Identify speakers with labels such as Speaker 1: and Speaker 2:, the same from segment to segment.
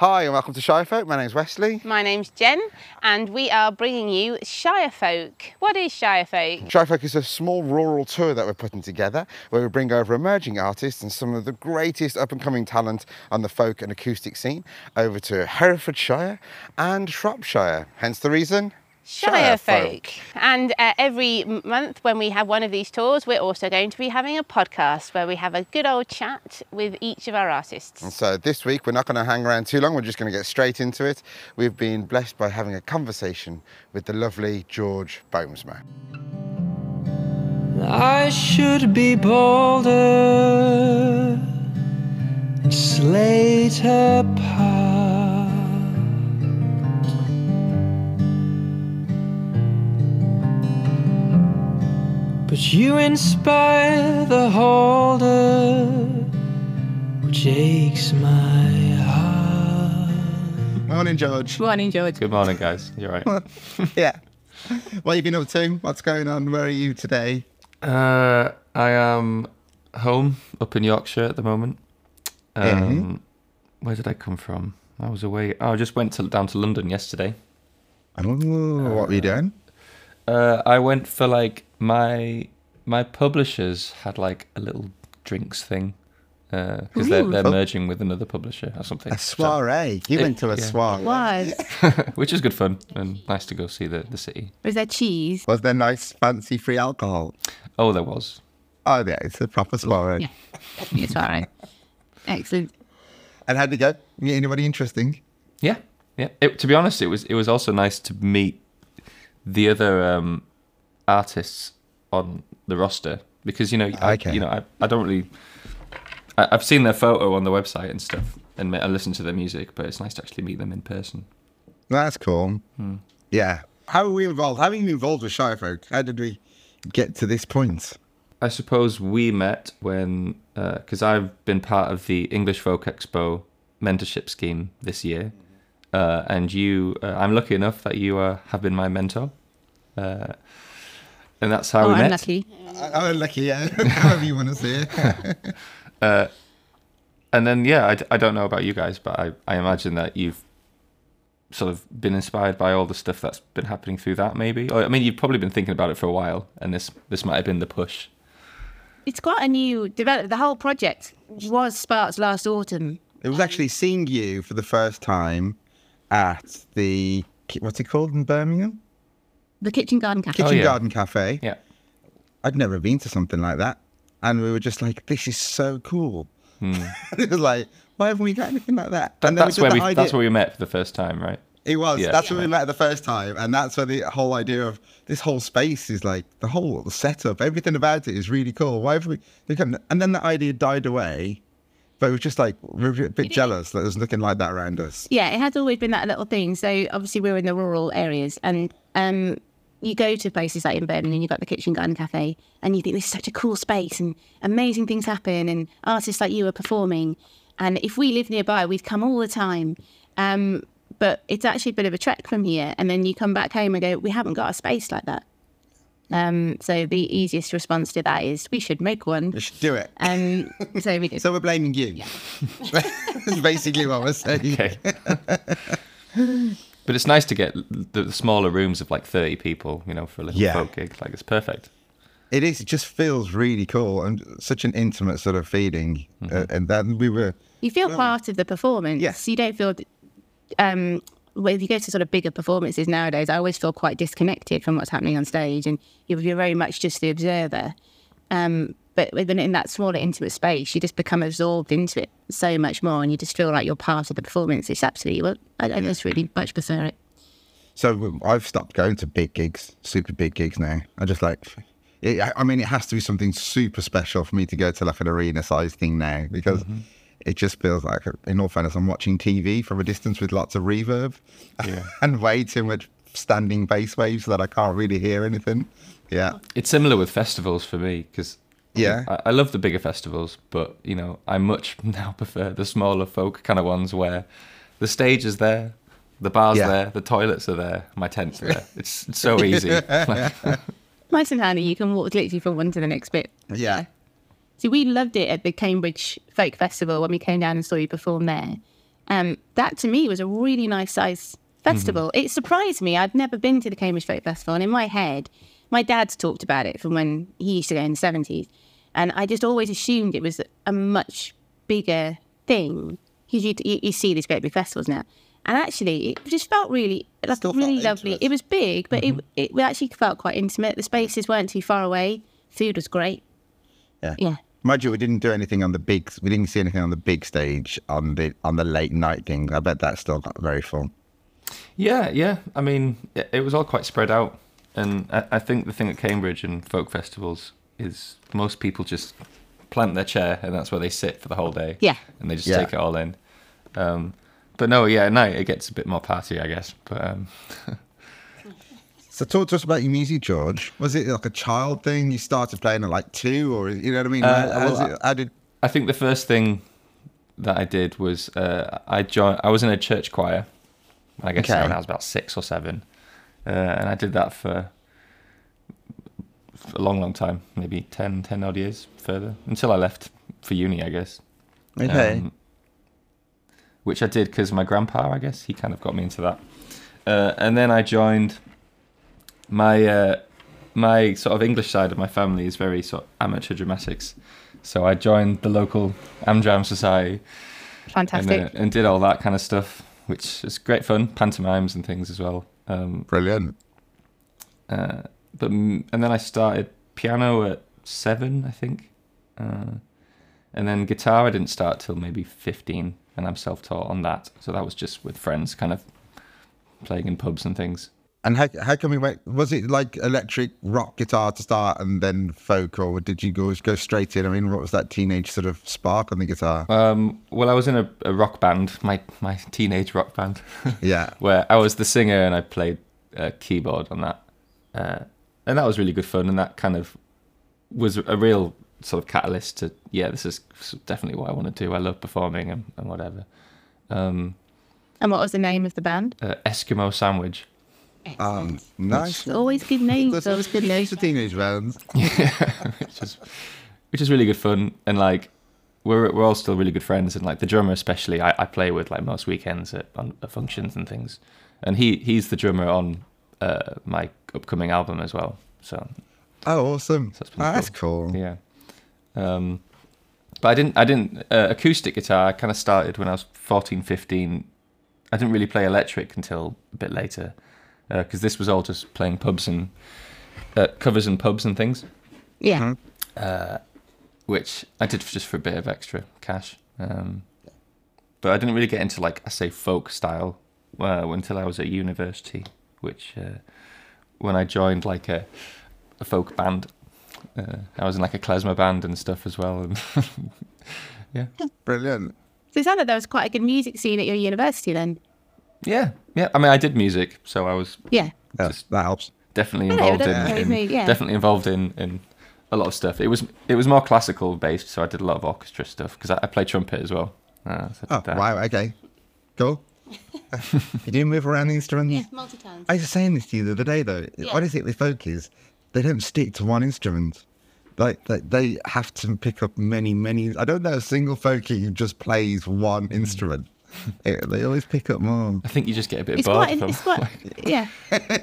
Speaker 1: Hi and welcome to Shire Folk. My name's Wesley.
Speaker 2: My name's Jen, and we are bringing you Shire Folk. What is Shire Folk?
Speaker 1: Shire Folk is a small rural tour that we're putting together where we bring over emerging artists and some of the greatest up and coming talent on the folk and acoustic scene over to Herefordshire and Shropshire. Hence the reason
Speaker 2: Shire Folk. And uh, every month when we have one of these tours, we're also going to be having a podcast where we have a good old chat with each of our artists.
Speaker 1: And so this week we're not going to hang around too long, we're just going to get straight into it. We've been blessed by having a conversation with the lovely George Boomsma.
Speaker 3: I should be bolder and slate apart. But you inspire the holder which aches my heart.
Speaker 1: Morning, George.
Speaker 2: Morning, George.
Speaker 4: Good morning, guys. You're right.
Speaker 1: yeah. What have you been up to? What's going on? Where are you today?
Speaker 4: Uh, I am home up in Yorkshire at the moment. Um, Where did I come from? I was away. Oh, I just went to, down to London yesterday.
Speaker 1: Oh, what were you doing?
Speaker 4: Uh, I went for like my my publishers had like a little drinks thing because they're they're
Speaker 1: Oh.
Speaker 4: merging with another publisher or something.
Speaker 1: A soiree. You
Speaker 4: It-
Speaker 1: went to a
Speaker 4: yeah.
Speaker 1: soiree.
Speaker 2: Was.
Speaker 4: which is good fun and nice to go see the the city.
Speaker 2: Was there cheese?
Speaker 1: Was there nice, fancy free alcohol?
Speaker 4: Oh, there was.
Speaker 1: Oh, yeah, it's a proper soiree.
Speaker 2: Yeah. It's all right. Excellent.
Speaker 1: And how'd it go? Meet anybody interesting?
Speaker 4: Yeah, yeah. It, to be honest, it was it was also nice to meet the other um, artists on the roster because you know I,
Speaker 1: Okay.
Speaker 4: you know I, I don't really I, I've seen their photo on the website and stuff and I listen to their music, but it's nice to actually meet them in person.
Speaker 1: That's cool. Yeah. How were we involved? How were you involved with Shire Folk? How did we get to this point?
Speaker 4: I suppose we met when because I've been part of the English Folk Expo mentorship scheme this year, uh, and you uh, I'm lucky enough that you uh, have been my mentor. Uh, and that's how
Speaker 2: oh,
Speaker 4: we
Speaker 2: I'm
Speaker 4: met.
Speaker 2: lucky.
Speaker 1: Oh, lucky, yeah. However you want to say it.
Speaker 4: and then yeah I, I don't know about you guys but I, I imagine that you've sort of been inspired by all the stuff that's been happening through that maybe or, i mean you've probably been thinking about it for a while and this this might have been the push
Speaker 2: It's quite a new development. The whole project was sparked last autumn.
Speaker 1: It was actually seeing you for the first time at the, what's it called in Birmingham?
Speaker 2: The Kitchen Garden Cafe.
Speaker 1: Kitchen
Speaker 4: yeah.
Speaker 1: Garden Cafe.
Speaker 4: yeah
Speaker 1: I'd never been to something like that. And we were just like, this is so cool. it was like, why haven't we got anything like that?
Speaker 4: That-
Speaker 1: and then
Speaker 4: that's
Speaker 1: did
Speaker 4: where
Speaker 1: the
Speaker 4: we
Speaker 1: idea-
Speaker 4: that's where we met for the first time right
Speaker 1: It was.
Speaker 4: Yeah.
Speaker 1: that's where we met the first time, and that's where the whole idea of this whole space is like the whole setup, everything about it is really cool. Why have we? we And then the idea died away, but it was just like we we're a bit jealous that there's nothing like that around us.
Speaker 2: Yeah, it has always been that little thing. So obviously we're in the rural areas, and um, you go to places like in Birmingham, and you've got the Kitchen Garden Cafe, and you think this is such a cool space, and amazing things happen, and artists like you are performing. And if we live nearby, we'd come all the time. Um, but it's actually a bit of a trek from here, and then you come back home and go, we haven't got a space like that. Um, so the easiest response to that is we should make one.
Speaker 1: We should do it.
Speaker 2: Um, so we did.
Speaker 1: So we're blaming you. Yeah. That's basically what we're saying.
Speaker 4: okay but it's nice to get the, the smaller rooms of like 30 people you know for a little
Speaker 1: Yeah.
Speaker 4: folk gig like it's perfect
Speaker 1: It is. It just feels really cool and such an intimate sort of feeling. Uh, and then we were.
Speaker 2: You feel part of the performance.
Speaker 1: Yes.
Speaker 2: You don't feel. Um, well, if you go to sort of bigger performances nowadays, I always feel quite disconnected from what's happening on stage, and you're, you're very much just the observer. Um, but within in that smaller, intimate space, you just become absorbed into it so much more, and you just feel like you're part of the performance. It's absolutely well. I, I just really much prefer it.
Speaker 1: So I've stopped going to big gigs, super big gigs now. I just like. It, I- I mean, it has to be something super special for me to go to like an arena size thing now because mm-hmm. it just feels like, in all fairness, I'm watching TV from a distance with lots of reverb
Speaker 4: Yeah.
Speaker 1: and way too much standing bass waves that I can't really hear anything. Yeah.
Speaker 4: it's similar with festivals for me because
Speaker 1: Yeah.
Speaker 4: I, I love the bigger festivals but you know i much now prefer the smaller folk kind of ones where the stage is there the bar's
Speaker 1: Yeah.
Speaker 4: there the toilets are there my tent's there it's, it's so easy Like,
Speaker 2: Nice and handy. You can walk literally from one to the next bit.
Speaker 1: Yeah.
Speaker 2: See, we loved it at the Cambridge Folk Festival when we came down and saw you perform there. Um, that to me was a really nice size festival. It surprised me. I'd never been to the Cambridge Folk Festival, and in my head, my dad's talked about it from when he used to go in the seventies, and I just always assumed it was a much bigger thing because you, you you see these great big festivals now. And actually, it just felt really like
Speaker 1: Still
Speaker 2: really lovely.
Speaker 1: intimate.
Speaker 2: It was big, but it mm-hmm. it actually felt quite intimate. The spaces weren't too far away. Food was great.
Speaker 1: Yeah.
Speaker 2: Yeah.
Speaker 1: Mind you, we didn't do anything on the big. We didn't see anything on the big stage on the on the late night thing. I bet that still got very full.
Speaker 4: Yeah, yeah. I mean, it, it was all quite spread out, and I, I think the thing at Cambridge and folk festivals is most people just plant their chair and that's where they sit for the whole day.
Speaker 2: Yeah.
Speaker 4: and they just
Speaker 1: Yeah.
Speaker 4: take it all in. Um, but no, yeah, at night it gets a bit more party, I guess. But um,
Speaker 1: So talk to us about your music, George. Was it like a child thing? You started playing at like two, or you know what I mean?
Speaker 4: Uh,
Speaker 1: how,
Speaker 4: well,
Speaker 1: it, how did?
Speaker 4: I think the first thing that I did was uh, I joined. I was in a church choir. I guess
Speaker 1: Okay.
Speaker 4: when I was about six or seven, uh, and I did that for, for a long, long time, maybe 10, 10 odd years further until I left for uni. I guess.
Speaker 1: Okay.
Speaker 4: Um, which I did because my grandpa, I guess, he kind of got me into that. Uh, and then I joined my uh, my sort of English side of my family is very sort of amateur dramatics. So I joined the local Amdram Society and,
Speaker 2: Fantastic.
Speaker 4: uh, and did all that kind of stuff, which is great fun, pantomimes and things as well. Um,
Speaker 1: Brilliant.
Speaker 4: But and then I started piano at seven, I think, uh, and then guitar I didn't start till maybe fifteen, and I'm self-taught on that. So that was just with friends, kind of playing in pubs and things.
Speaker 1: And how how can we wait? Was it like electric rock guitar to start, and then folk, or did you go go straight in? I mean, what was that teenage sort of spark on the guitar?
Speaker 4: Um, well, I was in a, a rock band, my my teenage rock band,
Speaker 1: Yeah.
Speaker 4: where I was the singer and I played uh, keyboard on that, uh, and that was really good fun. And that kind of was a real sort of catalyst to yeah, this is definitely what I want to do. I love performing and, and whatever. Um,
Speaker 2: and what was the name of the band?
Speaker 4: uh, Eskimo Sandwich.
Speaker 1: Um, nice.
Speaker 2: It's always good names. Always good names.
Speaker 1: The teenage bands.
Speaker 4: which is which is really good fun and like we're we're all still really good friends and like the drummer especially I, I play with like most weekends at, on at functions and things and he he's the drummer on uh, my upcoming album as well so
Speaker 1: Oh, awesome.
Speaker 4: So that's
Speaker 1: Oh, that's cool.
Speaker 4: yeah um but I didn't I didn't uh, acoustic guitar I kind of started when I was 14 15 I didn't really play electric until a bit later because this was all just playing pubs and uh, covers and pubs and things
Speaker 2: Yeah.
Speaker 4: which I did just for a bit of extra cash. Um, but I didn't really get into like I say folk style uh, until I was at university, which uh, when I joined like a, a folk band, uh, I was in like a klezmer band and stuff as well. And yeah,
Speaker 1: Brilliant.
Speaker 2: So it sounded like there was quite a good music scene at your university then.
Speaker 4: yeah, yeah. I mean, I did music, so I was
Speaker 2: Yeah.
Speaker 1: Yeah, that helps.
Speaker 4: definitely involved
Speaker 2: that's
Speaker 4: in, in
Speaker 2: I yeah.
Speaker 4: definitely involved in in a lot of stuff. It was it was more classical based, so I did a lot of orchestra stuff because I, I play trumpet as well. Uh, so
Speaker 1: Oh,
Speaker 4: that.
Speaker 1: wow. Okay. Cool. You do move around the instruments.
Speaker 2: multi-tones.
Speaker 1: I was saying this to you the other day, though.
Speaker 2: Yeah.
Speaker 1: What is it with folk is they don't stick to one instrument. Like they, they have to pick up many, many. I don't know a single folkie who just plays one mm. instrument. It- they always pick up more.
Speaker 4: I think you just get a bit
Speaker 2: It's
Speaker 4: bored.
Speaker 2: quite,
Speaker 4: from,
Speaker 2: it's quite, yeah.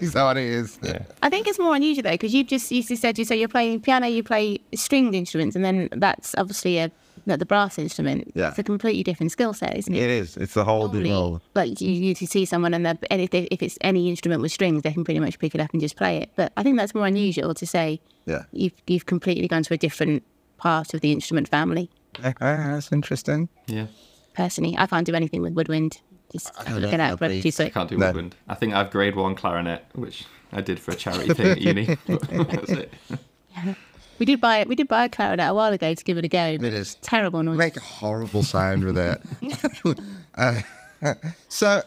Speaker 1: is that what it is?
Speaker 4: yeah.
Speaker 2: I think it's more unusual though, because you've just you just said you so you're playing piano, you play stringed instruments, and then that's obviously a the the brass instrument.
Speaker 1: Yeah.
Speaker 2: it's a completely different skill set, isn't it?
Speaker 1: It is. It's a whole
Speaker 2: Normally,
Speaker 1: different role.
Speaker 2: Like you, you to see someone and, they're- and if, they, if it's any instrument with strings, they can pretty much pick it up and just play it. But I think that's more unusual to say
Speaker 1: Yeah.
Speaker 2: you've you've completely gone to a different part of the instrument family.
Speaker 1: Eh, eh, that's interesting.
Speaker 4: Yeah.
Speaker 2: Personally, I can't do anything with woodwind. Just
Speaker 1: don't
Speaker 2: get out too.
Speaker 4: I can't do
Speaker 1: No.
Speaker 4: woodwind. I think I've grade one clarinet, which I did for a charity thing at uni. That's it.
Speaker 2: We did buy it. we did buy a clarinet a while ago to give it a go.
Speaker 1: It is.
Speaker 2: terrible noise.
Speaker 1: Make a horrible sound with it. Uh, so,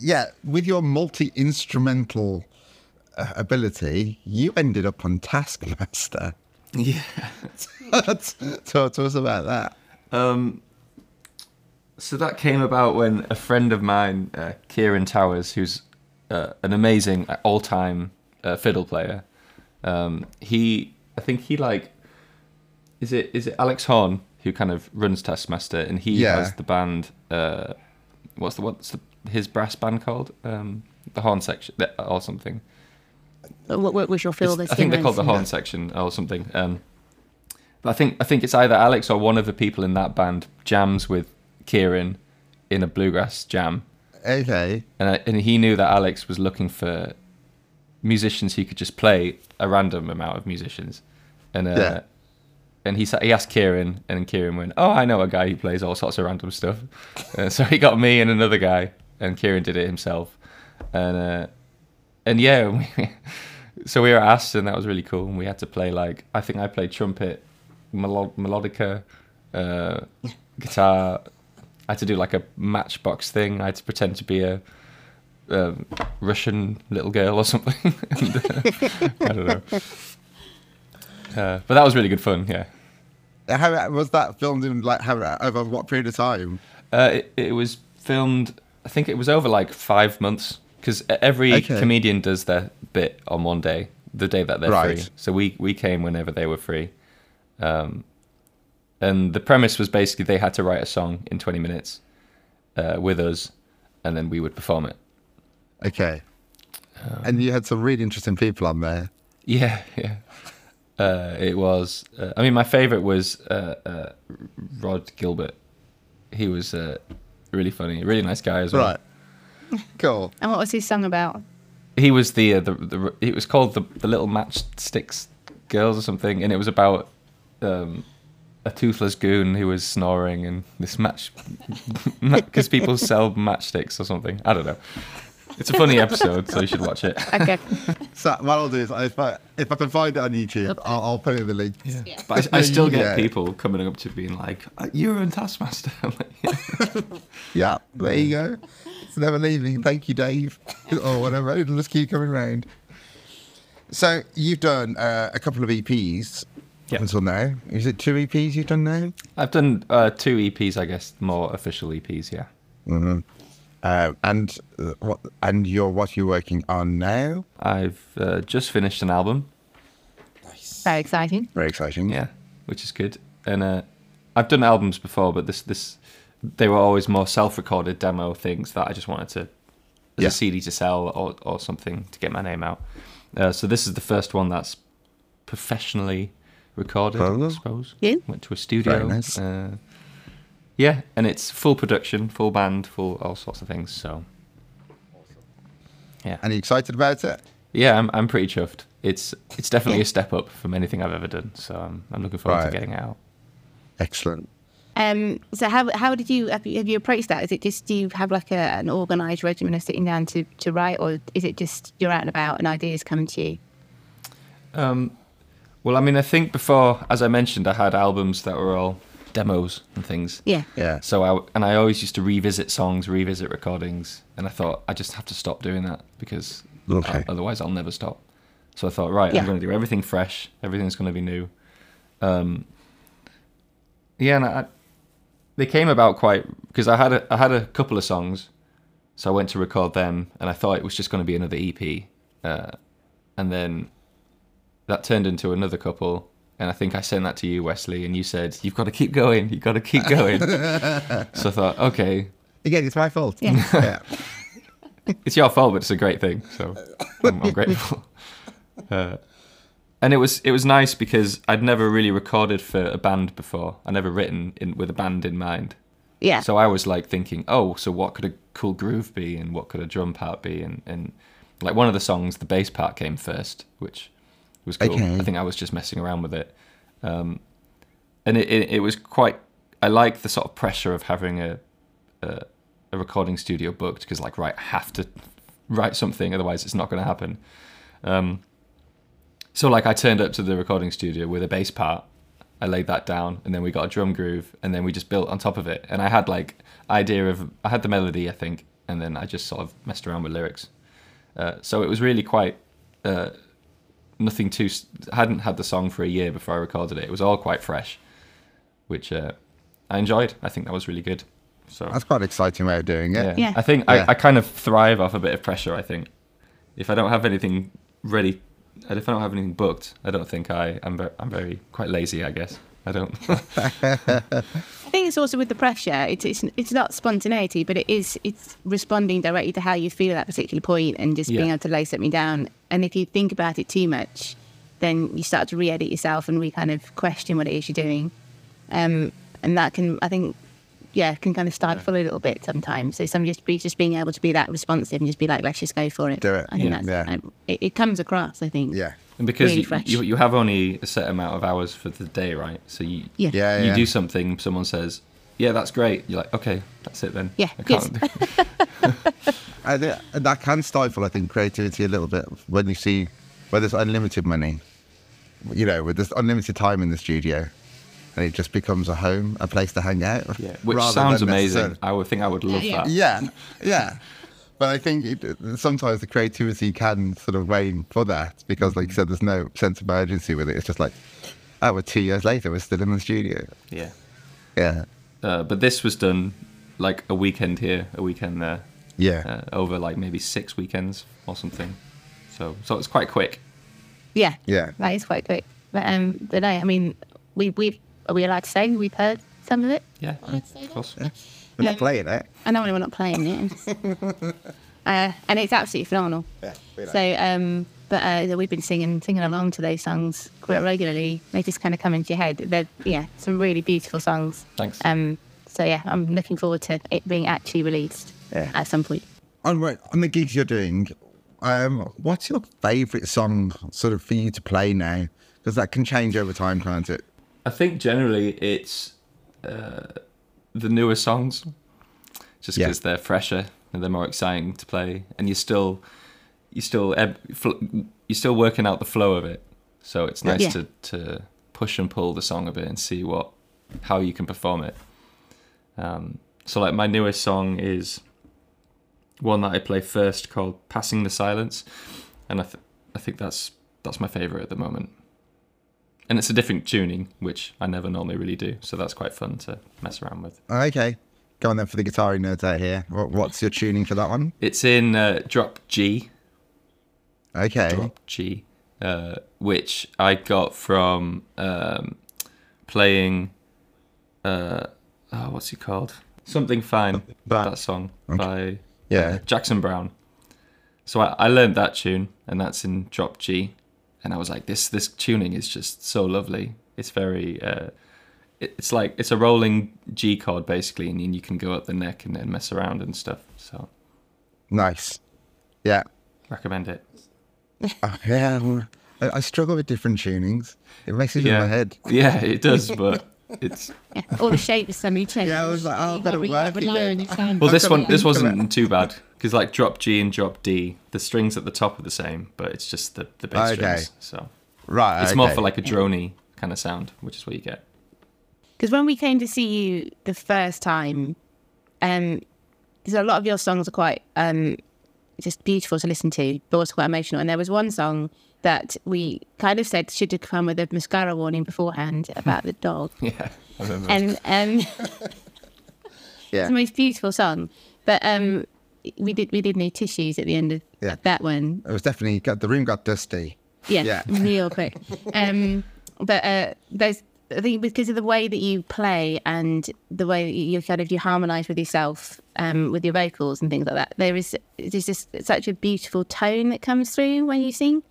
Speaker 1: yeah, with your multi instrumental uh, ability, you ended up on Taskmaster.
Speaker 4: Yeah.
Speaker 1: Talk to us about that.
Speaker 4: Um, so that came about when a friend of mine, uh, Kieran Towers, who's uh, an amazing uh, all-time uh, fiddle player, um, he, I think he like, is it is it Alex Horne who kind of runs Taskmaster, and he
Speaker 1: Yeah.
Speaker 4: has the band uh, what's the what's the, his brass band called? Um, the Horne Section or something.
Speaker 2: What, what was your feel?
Speaker 4: It's- I think they're called the Horne Section or something. Um, but I think I think it's either Alex or one of the people in that band jams with Kieran in a bluegrass jam,
Speaker 1: Okay.
Speaker 4: and I, and he knew that Alex was looking for musicians he could just play a random amount of musicians, and uh,
Speaker 1: Yeah.
Speaker 4: and he he asked Kieran, and Kieran went, "Oh, I know a guy who plays all sorts of random stuff," uh, so he got me and another guy, and Kieran did it himself, and uh, and yeah, we, so we were asked, and that was really cool, and we had to play like I think I played trumpet, melo- melodica, uh, guitar. I had to do like a matchbox thing. I had to pretend to be a um, Russian little girl or something. and, uh, I don't know. Uh, but that was really good fun. Yeah.
Speaker 1: How was that filmed in like how over what period of time?
Speaker 4: Uh, it, it was filmed. I think it was over like five months because every
Speaker 1: Okay.
Speaker 4: comedian does their bit on one day, the day that they're
Speaker 1: Right.
Speaker 4: free. So we we came whenever they were free, um, and the premise was basically they had to write a song in twenty minutes uh, with us, and then we would perform it.
Speaker 1: Okay.
Speaker 4: Um,
Speaker 1: and you had some really interesting people on there.
Speaker 4: Yeah, yeah. Uh, it was. Uh, I mean, my favorite was uh, uh, Rhod Gilbert. He was uh, really funny, really nice guy as well.
Speaker 1: Right. Cool.
Speaker 2: And what was his song about?
Speaker 4: He was the uh, the, the it was called the the Little Matchsticks Girls or something, and it was about um, a toothless goon who was snoring and this match because people sell matchsticks or something. I don't know. It's a funny episode, so you should watch it.
Speaker 2: Okay.
Speaker 1: So what I'll do is if I if I can find it on YouTube, I'll, I'll put it in the link. Yeah.
Speaker 4: But I, I still get
Speaker 1: Yeah.
Speaker 4: people coming up to being like, "Uh, "You're in Taskmaster." I'm like, "Yeah."
Speaker 1: Yeah, there you go. It's never leaving. Thank you, Dave, or whatever. It'll just keep coming round. So you've done uh, a couple of EPs
Speaker 4: Yeah.
Speaker 1: up until now. Is it two EPs you've done now?
Speaker 4: I've done uh, two EPs, I guess, more official EPs. Yeah,
Speaker 1: Uh, and uh, what? And you're what you're working on now?
Speaker 4: I've uh, just finished an album. Nice.
Speaker 2: Very exciting.
Speaker 1: Very exciting.
Speaker 4: Yeah, which is good. And uh, I've done albums before, but this this they were always more self-recorded demo things that I just wanted to as
Speaker 1: Yeah.
Speaker 4: a CD to sell or or something to get my name out. Uh, so this is the first one that's professionally recorded,
Speaker 1: Oh.
Speaker 4: I suppose.
Speaker 2: Yeah.
Speaker 4: Went to a studio.
Speaker 1: Very nice.
Speaker 4: Yeah, and it's full production, full band, full all sorts of things. So yeah,
Speaker 1: And you excited about it?
Speaker 4: yeah, I'm I'm pretty chuffed. It's it's definitely a step up from anything I've ever done. So I'm I'm looking forward
Speaker 1: Right.
Speaker 4: to getting it out.
Speaker 1: Excellent.
Speaker 2: Um, so how how did you have, you have you approached that? Is it just do you have like a, an organised regimen of sitting down to, to write, or is it just you're out and about and ideas come to you?
Speaker 4: Um, Well, I mean, I think before, as I mentioned, I had albums that were all demos and things.
Speaker 2: Yeah.
Speaker 1: Yeah.
Speaker 4: So I and I always used to revisit songs, revisit recordings, and I thought I just have to stop doing that because
Speaker 1: Okay.
Speaker 4: I- otherwise I'll never stop. So I thought, right,
Speaker 2: Yeah.
Speaker 4: I'm going to do everything fresh. Everything's going to be new. Um, yeah, and I, they came about quite because I had a I had a couple of songs, so I went to record them, and I thought it was just going to be another EP, uh, and then that turned into another couple. And I think I sent that to you, Wesley, and you said you've got to keep going. You've got to keep going. so I thought, okay,
Speaker 1: Again, it's my fault.
Speaker 2: Yeah.
Speaker 1: yeah.
Speaker 4: it's your fault, but it's a great thing. So I'm, I'm grateful. Uh, and it was it was nice because I'd never really recorded for a band before. I never written in with a band in mind.
Speaker 2: Yeah.
Speaker 4: So I was like thinking, oh, so what could a cool groove be, and what could a drum part be, and and like one of the songs, the bass part came first, which was cool.
Speaker 1: Okay.
Speaker 4: I think I was just messing around with it, um, and it, it it was quite. I like the sort of pressure of having a a, a recording studio booked because like right, I have to write something, otherwise it's not going to happen. Um, so like I turned up to the recording studio with a bass part. I laid that down, and then we got a drum groove, and then we just built on top of it. And I had like idea of I had the melody, I think, and then I just sort of messed around with lyrics. Uh, so it was really quite uh, nothing too. s- I hadn't had the song for a year before I recorded it. It was all quite fresh, which uh, I enjoyed. I think that was really good. So
Speaker 1: That's quite an exciting way of doing it.
Speaker 4: yeah.
Speaker 2: Yeah.
Speaker 4: I think
Speaker 1: Yeah.
Speaker 4: I, I kind of thrive off a bit of pressure. I think if I don't have anything ready, and if I don't have anything booked, I don't think I I'm very, I'm very quite lazy. I guess. I don't.
Speaker 2: I think it's also with the pressure. It's it's it's not spontaneity, but it is it's responding directly to how you feel at that particular point and just being able to lay something down. And if you think about it too much, then you start to re-edit yourself and re kind of question what it is you're doing. Um, and that can, I think, yeah, can kind of stifle a little bit sometimes. So some just be just being able to be that responsive and just be like, let's just go for it.
Speaker 1: Do it.
Speaker 2: I think
Speaker 4: Yeah.
Speaker 2: that's
Speaker 1: Yeah.
Speaker 2: it, it comes across. I think.
Speaker 1: Yeah.
Speaker 4: And because
Speaker 2: Really
Speaker 4: you,
Speaker 2: fresh.
Speaker 4: you you have only a set amount of hours for the day, right? So you
Speaker 2: Yeah.
Speaker 1: Yeah.
Speaker 4: you
Speaker 1: yeah.
Speaker 4: do something, someone says, "Yeah, that's great." You're like, "Okay, that's it then."
Speaker 2: Yeah,
Speaker 4: I can't.
Speaker 1: And it- and that can stifle, I think, creativity a little bit when you see where there's unlimited money, you know, with this unlimited time in the studio, and it just becomes a home, a place to hang out.
Speaker 4: yeah, which sounds amazing. I would think I would love
Speaker 2: Yeah.
Speaker 4: that.
Speaker 1: Yeah, yeah. But I think it, sometimes the creativity can sort of wane for that because, like you said, there's no sense of urgency with it. It's just like, oh, we're two years later, we're still in the studio.
Speaker 4: Yeah.
Speaker 1: Yeah,
Speaker 4: Uh, but this was done like a weekend here, a weekend there,
Speaker 1: yeah,
Speaker 4: uh, over like maybe six weekends or something. So so it's quite quick.
Speaker 2: Yeah.
Speaker 1: Yeah.
Speaker 2: That is quite quick. But um, but no, I mean, we we are we allowed to say we've heard some of it?
Speaker 4: Yeah, of course.
Speaker 1: We're not playing it.
Speaker 2: I know we're not playing it. uh, and it's absolutely phenomenal.
Speaker 1: Yeah, we.
Speaker 2: So, um, but uh, we've been singing singing along to those songs quite regularly. They just kind of come into your head. They're yeah, some really beautiful songs.
Speaker 4: Thanks.
Speaker 2: Um, so yeah, I'm looking forward to it being actually released
Speaker 1: Yeah.
Speaker 2: at some point.
Speaker 1: on right, on the gigs you're doing, um, what's your favourite song sort of for you to play now? Because that can change over time, can't it?
Speaker 4: I think generally it's uh, the newer songs, just
Speaker 1: Yeah.
Speaker 4: because they're fresher and they're more exciting to play, and you're still you're still you're still working out the flow of it. So it's nice
Speaker 2: Yeah.
Speaker 4: to to push and pull the song a bit and see what how you can perform it. Um, so like my newest song is one that I play first called "Passing the Silence," and I th- I think that's that's my favorite at the moment and it's a different tuning, which I never normally really do. So that's quite fun to mess around with.
Speaker 1: Okay, go on then for the guitar nerds out here. What's your tuning for that one?
Speaker 4: It's in uh, drop G,
Speaker 1: Okay,
Speaker 4: drop G, uh, which I got from um, playing. Uh, oh, what's he called? Something fine. That song by
Speaker 1: yeah,
Speaker 4: Jackson Browne. So I, I learned that tune, and that's in drop G, and I was like, this this tuning is just so lovely. It's very, uh, it's like it's a rolling G chord basically, and then you can go up the neck and then mess around and stuff. So
Speaker 1: nice. Yeah,
Speaker 4: recommend it.
Speaker 1: Yeah. I, I struggle with different tunings. It messes with
Speaker 4: Yeah,
Speaker 1: my head.
Speaker 4: yeah, it does, but it's
Speaker 2: Yeah, all the shapes suddenly change.
Speaker 1: Yeah, I was like, oh, I've got to work it.
Speaker 2: it.
Speaker 4: well. This one, this wasn't too bad because like drop G and drop D, the strings at the top are the same, but it's just the the bass
Speaker 1: Okay.
Speaker 4: strings. So
Speaker 1: Right,
Speaker 4: it's more for like a drony kind of sound, which is what you get.
Speaker 2: Because when we came to see you the first time, um, because a lot of your songs are quite um, just beautiful to listen to, but also quite emotional. And there was one song that we kind of said should have come with a mascara warning beforehand about the dog.
Speaker 4: Yeah, I remember.
Speaker 2: And um,
Speaker 1: Yeah.
Speaker 2: it's the most beautiful song. But um, we did we did need tissues at the end of
Speaker 1: Yeah.
Speaker 2: that one.
Speaker 1: It was definitely got the room got dusty.
Speaker 2: Yeah,
Speaker 1: Yeah.
Speaker 2: real quick. Um, but uh, there's, I think because of the way that you play and the way that you kind of you harmonise with yourself, um, with your vocals and things like that, there is there's just such a beautiful tone that comes through when you sing.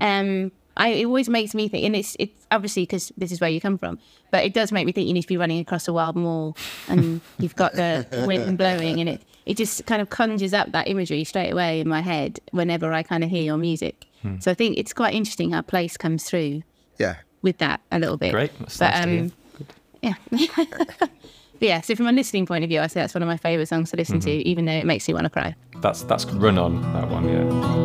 Speaker 2: Um, I, it always makes me think, and it's it's obviously because this is where you come from, but it does make me think you need to be running across a wild moor and you've got the wind blowing, and it it just kind of conjures up that imagery straight away in my head whenever I kind of hear your music. So I think it's quite interesting how place comes through
Speaker 1: Yeah.
Speaker 2: with that a little bit.
Speaker 4: Great. That's
Speaker 2: but
Speaker 4: nice to hear.
Speaker 2: um, yeah. but yeah, so from a listening point of view, I say that's one of my favourite songs to listen to, even though it makes me want to cry.
Speaker 4: That's that's run on that one, yeah.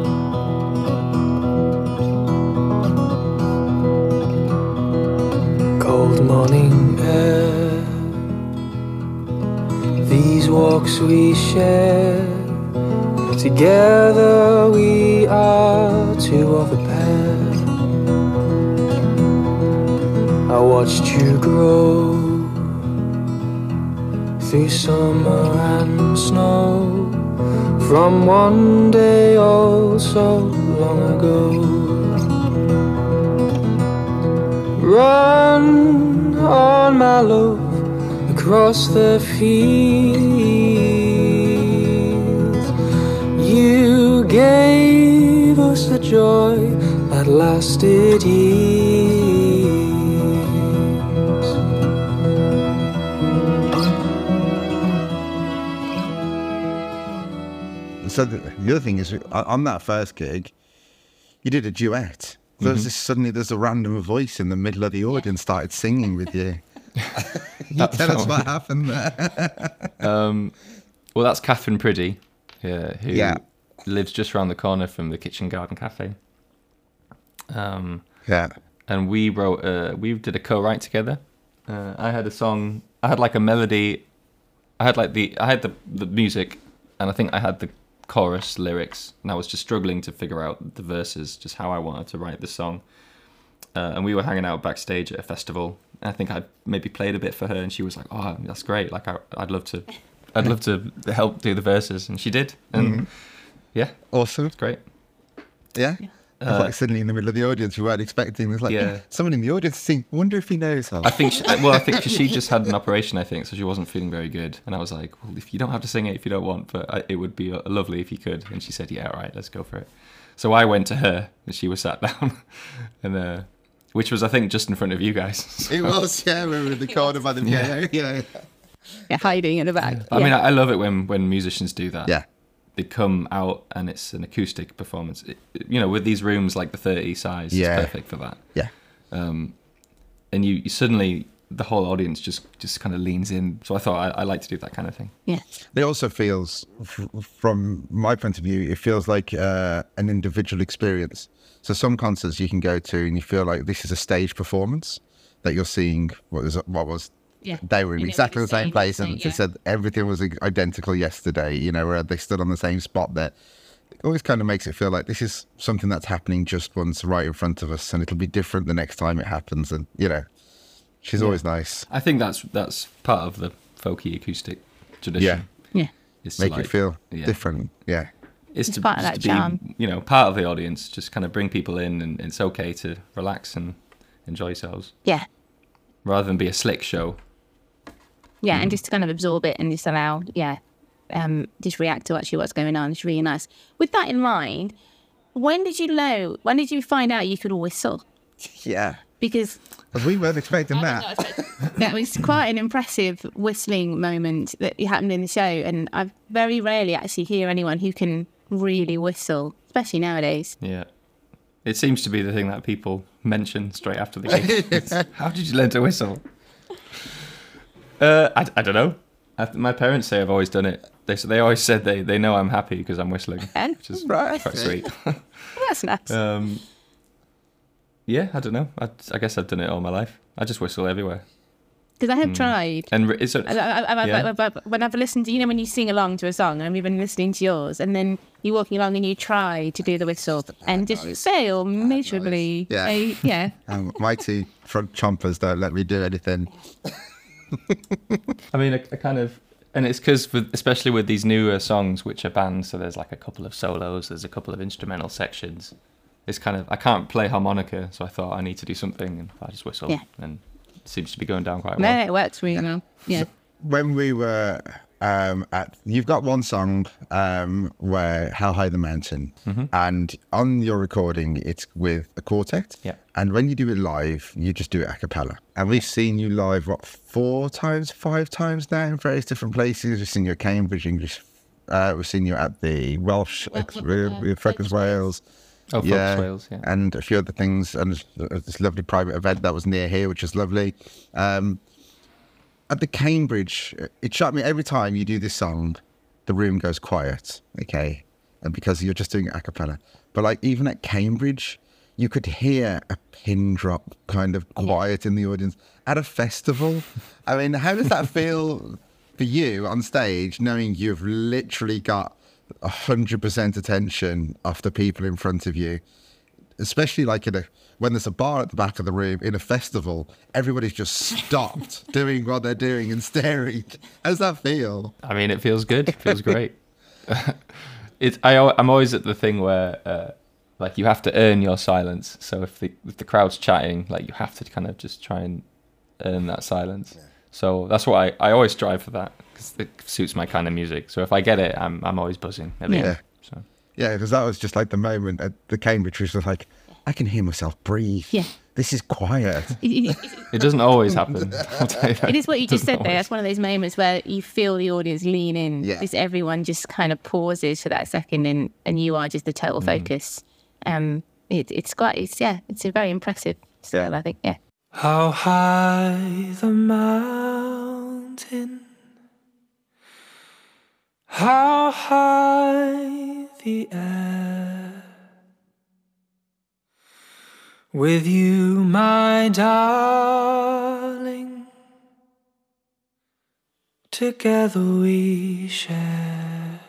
Speaker 3: Morning air. These walks we share, together we are two of a pair. I watched you grow through summer and snow from one day oh so long ago. Run on my love across the fields. You gave us the joy that lasted years.
Speaker 1: So the, the other thing is, on that first gig, you did a duet. There's this suddenly there's a random voice in the middle of the audience started singing with you. you tell us what happened there.
Speaker 4: Um, well, that's Katherine Priddy, yeah, who
Speaker 1: Yeah.
Speaker 4: lives just around the corner from the Kitchen Garden Cafe. Um,
Speaker 1: Yeah.
Speaker 4: and we wrote, uh, we did a co-write together. Uh, I had a song, I had like a melody, I had like the, I had the the music, and I think I had the chorus lyrics, and I was just struggling to figure out the verses, just how I wanted to write the song. Uh, and we were hanging out backstage at a festival. And I think I maybe played a bit for her, and she was like, "Oh, that's great! Like, I, I'd love to, I'd love to help do the verses," and she did. And yeah,
Speaker 1: Awesome.
Speaker 4: it's great.
Speaker 1: Yeah. It's like suddenly in the middle of the audience, we weren't expecting. There's like
Speaker 4: Yeah.
Speaker 1: someone in the audience sing. Wonder if he knows her.
Speaker 4: I think, she, well, I think 'cause she just had an operation, I think, so she wasn't feeling very good. And I was like, well, if you don't have to sing it if you don't want, but I, it would be uh, lovely if you could. And she said, yeah, all right, let's go for it. So I went to her, and she was sat down, and uh, which was, I think, just in front of you guys.
Speaker 1: It was, yeah. We were in the corner by the piano. Yeah.
Speaker 2: Yeah, hiding in the back.
Speaker 4: I mean, I, I love it when when musicians do that.
Speaker 1: Yeah.
Speaker 4: They come out and it's an acoustic performance. It, you know, with these rooms like the 30 size,
Speaker 1: Yeah.
Speaker 4: it's perfect for that.
Speaker 1: Yeah.
Speaker 4: And you, you suddenly, the whole audience just just kind of leans in. So I thought I, I like to do that kind of thing.
Speaker 2: yeah.
Speaker 1: It also feels, f- from my point of view, it feels like uh, an individual experience. So some concerts you can go to and you feel like this is a stage performance that you're seeing. What was what was
Speaker 2: Yeah.
Speaker 1: they were in
Speaker 2: You know,
Speaker 1: exactly
Speaker 2: the
Speaker 1: the same
Speaker 2: same
Speaker 1: place and
Speaker 2: yeah.
Speaker 1: they said everything was identical yesterday. You know, where they stood on the same spot there. It always kind of makes it feel like this is something that's happening just once right in front of us, and it'll be different the next time it happens. And you know, she's always nice.
Speaker 4: I think that's that's part of the folky acoustic tradition.
Speaker 2: Yeah.
Speaker 4: Is to,
Speaker 1: Make
Speaker 4: like-
Speaker 1: it feel
Speaker 4: yeah.
Speaker 1: different. Yeah.
Speaker 4: It's,
Speaker 2: It's
Speaker 4: to,
Speaker 2: part of that
Speaker 4: to
Speaker 2: charm.
Speaker 4: be, you know, part of the audience. Just kind of bring people in, and it's okay to relax and enjoy yourselves,
Speaker 2: Yeah.
Speaker 4: rather than be a slick show.
Speaker 2: Yeah,
Speaker 4: Mm.
Speaker 2: and just to kind of absorb it and just allow, yeah, um, just react to actually what's going on. It's really nice. With that in mind, when did you know? When did you find out you could whistle?
Speaker 1: Yeah.
Speaker 2: Because
Speaker 1: We weren't expecting that.
Speaker 2: that was quite an impressive whistling moment that happened in the show, and I very rarely actually hear anyone who can really whistle, especially nowadays.
Speaker 4: Yeah. It seems to be the thing that people mention straight after the gig. It's, How did you learn to whistle? Uh, I, I don't know. I, my parents say I've always done it. They they always said they, they know I'm happy because I'm whistling,
Speaker 2: And
Speaker 4: which is
Speaker 1: Right.
Speaker 4: quite sweet.
Speaker 2: that's nice.
Speaker 4: um, yeah, I don't know. I, I guess I've done it all my life. I just whistle everywhere.
Speaker 2: Because I have tried.
Speaker 4: And re- it's a,
Speaker 2: I, I, I,
Speaker 4: Yeah.
Speaker 2: I, I, when I've listened to, you know, when you sing along to a song, and I've been listening to yours, and then you're walking along and you try to do the whistle and just fail miserably.
Speaker 1: Yeah.
Speaker 2: I- yeah.
Speaker 1: Um, my two front chompers don't let me do anything.
Speaker 4: I mean, I, I kind of, and it's because, especially with these newer songs, which are banned, so there's like a couple of solos, there's a couple of instrumental sections. It's kind of, I can't play harmonica, so I thought I need to do something, and I just whistle,
Speaker 2: Yeah.
Speaker 4: and it seems to be going down quite
Speaker 2: No,
Speaker 4: well.
Speaker 2: it works really well. Yeah.
Speaker 1: When we were um, at, you've got one song um, where How High the Mountain,
Speaker 4: Mm-hmm.
Speaker 1: and on your recording, it's with a quartet.
Speaker 4: Yeah.
Speaker 1: And when you do it live, you just do it a cappella. And we've seen you live, what, four times, five times now in various different places. We've seen you at Cambridge English. Uh, we've seen you at the Welsh,
Speaker 2: Wel-
Speaker 1: ex-
Speaker 2: uh,
Speaker 1: Freckles Wales.
Speaker 4: Oh, Focus Wales, yeah.
Speaker 1: And a few other things, and this lovely private event that was near here, which is lovely. Um, at the Cambridge, it shot me every time you do this song, the room goes quiet, okay? And because you're just doing it a cappella. But like even at Cambridge, you could hear a pin drop kind of quiet in the audience. At a festival, I mean, how does that feel for you on stage, knowing you've literally got 100% attention of the people in front of you? especially like in a when there's a bar at the back of the room in a festival, everybody's just stopped doing what they're doing and staring. How does that feel?
Speaker 4: I mean, it feels good. It feels great. it's I, I'm always at the thing where, uh, like, you have to earn your silence. So if the if the crowd's chatting, like, you have to kind of just try and earn that silence. So that's why I, I always strive for that because it suits my kind of music. So if I get it, I'm I'm always buzzing. At the
Speaker 2: Yeah.
Speaker 4: end. So
Speaker 1: Yeah, because that was just like the moment at the Cambridge, which was like, I can hear myself breathe.
Speaker 2: Yeah.
Speaker 1: This is quiet.
Speaker 2: It-
Speaker 4: doesn't always happen. I'll tell you that.
Speaker 2: It is what you just
Speaker 4: Doesn't
Speaker 2: said there.
Speaker 4: always.
Speaker 2: That's one of those moments where you feel the audience lean in.
Speaker 1: Yeah.
Speaker 2: Just everyone just kind of pauses for that second, and, and you are just the total
Speaker 4: Mm.
Speaker 2: focus. Um, it, it's quite, it's yeah, it's a very impressive style. I think, yeah.
Speaker 3: How high the mountain, how high the air. With you, my darling, together we share.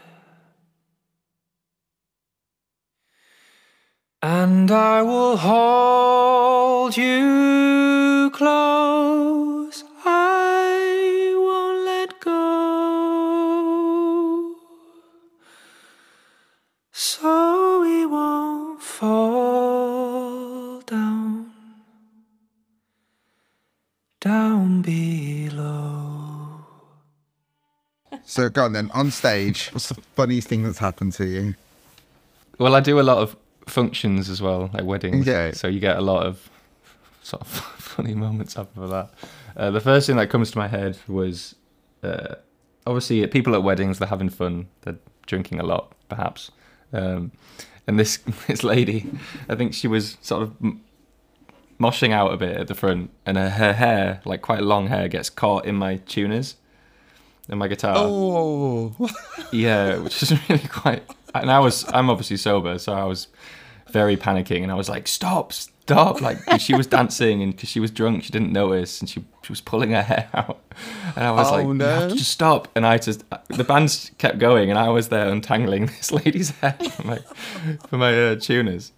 Speaker 3: And I will hold you close. Below.
Speaker 1: so go on then, on stage, what's the funniest thing that's happened to you?
Speaker 4: Well, I do a lot of functions as well, like weddings.
Speaker 1: Yeah.
Speaker 4: So you get a lot of sort of funny moments up of that. Uh, the first thing that comes to my head was uh, obviously people at weddings they're having fun, they're drinking a lot, perhaps. Um, and this this lady, I think she was sort of moshing out a bit at the front, and her, her hair, like quite long hair, gets caught in my tuners, in my guitar.
Speaker 1: Oh,
Speaker 4: Yeah, which is really quite. And I was, I'm obviously sober, so I was very panicking, and I was like, "Stop, stop!" Like she was dancing, and because she was drunk, she didn't notice, and she she was pulling her hair out, and I was
Speaker 1: Oh,
Speaker 4: like, "You have
Speaker 1: no.
Speaker 4: to just stop!" And I just, the band kept going, and I was there untangling this lady's hair for my for my uh, tuners.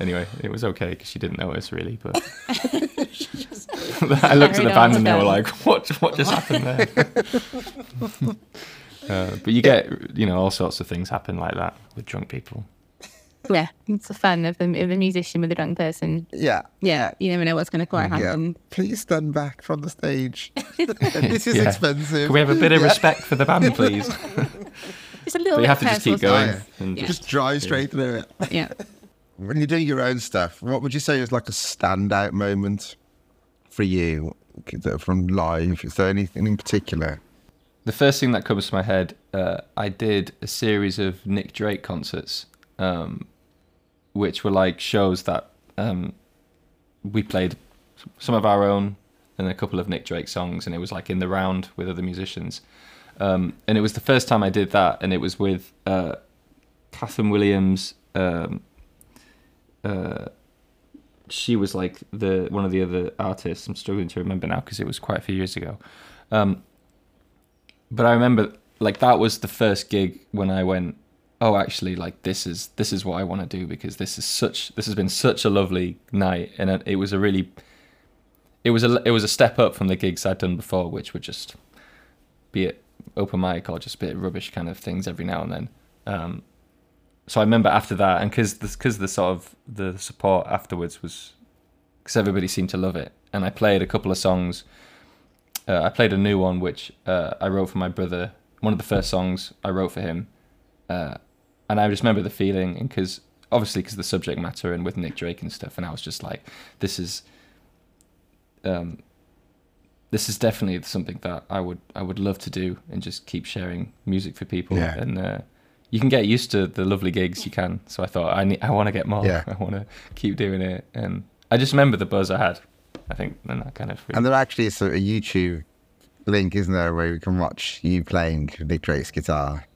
Speaker 4: Anyway, it was okay because she didn't notice really, but I looked at the band and they were like, "What? What just happened there?" Uh, but you get, you know, all sorts of things happen like that with drunk people.
Speaker 2: Yeah, it's the fun of the, of a musician with a drunk person.
Speaker 1: yeah.
Speaker 2: Yeah, you never know what's going to quite
Speaker 1: Yeah.
Speaker 2: happen.
Speaker 1: Please stand back from the stage. this is
Speaker 4: Yeah.
Speaker 1: expensive.
Speaker 4: Can we have a bit of respect for the band, please?
Speaker 2: It's a little
Speaker 4: But you
Speaker 2: bit
Speaker 4: have to just
Speaker 2: personal
Speaker 4: keep going.
Speaker 1: Yeah.
Speaker 4: And
Speaker 2: Yeah.
Speaker 1: Just drive straight through it.
Speaker 2: Yeah.
Speaker 1: When you're doing your own stuff, what would you say is like a standout moment for you from live? Is there anything in particular?
Speaker 4: The first thing that comes to my head, uh, I did a series of Nick Drake concerts, um, which were like shows that um, we played some of our own and a couple of Nick Drake songs, and it was like in the round with other musicians. Um, and it was the first time I did that, and it was with uh, Catherine Williams. Um, uh, she was like the one of the other artists. I'm struggling to remember now because it was quite a few years ago. Um, but I remember like that was the first gig when I went, oh, actually, like this is this is what I want to do because this is such this has been such a lovely night, and it, was a really, it was a it was a step up from the gigs I'd done before, which were just be it open mic or just a bit of rubbish kind of things every now and then. Um, so I remember after that, and because because the sort of the support afterwards was because everybody seemed to love it, and I played a couple of songs. Uh, I played a new one which uh, I wrote for my brother. One of the first songs I wrote for him, uh, and I just remember the feeling, and because obviously because the subject matter and with Nick Drake and stuff, and I was just like, this is, um, this is definitely something that I would I would love to do and just keep sharing music for people.
Speaker 1: Yeah.
Speaker 4: And uh, you can get used to the lovely gigs you can. So I thought I need I want to get more.
Speaker 1: Yeah.
Speaker 4: I want to keep doing it, and I just remember the buzz I had. I think and that kind of.
Speaker 1: And there actually is a YouTube link, isn't there, where you can watch you playing Nick Drake's guitar.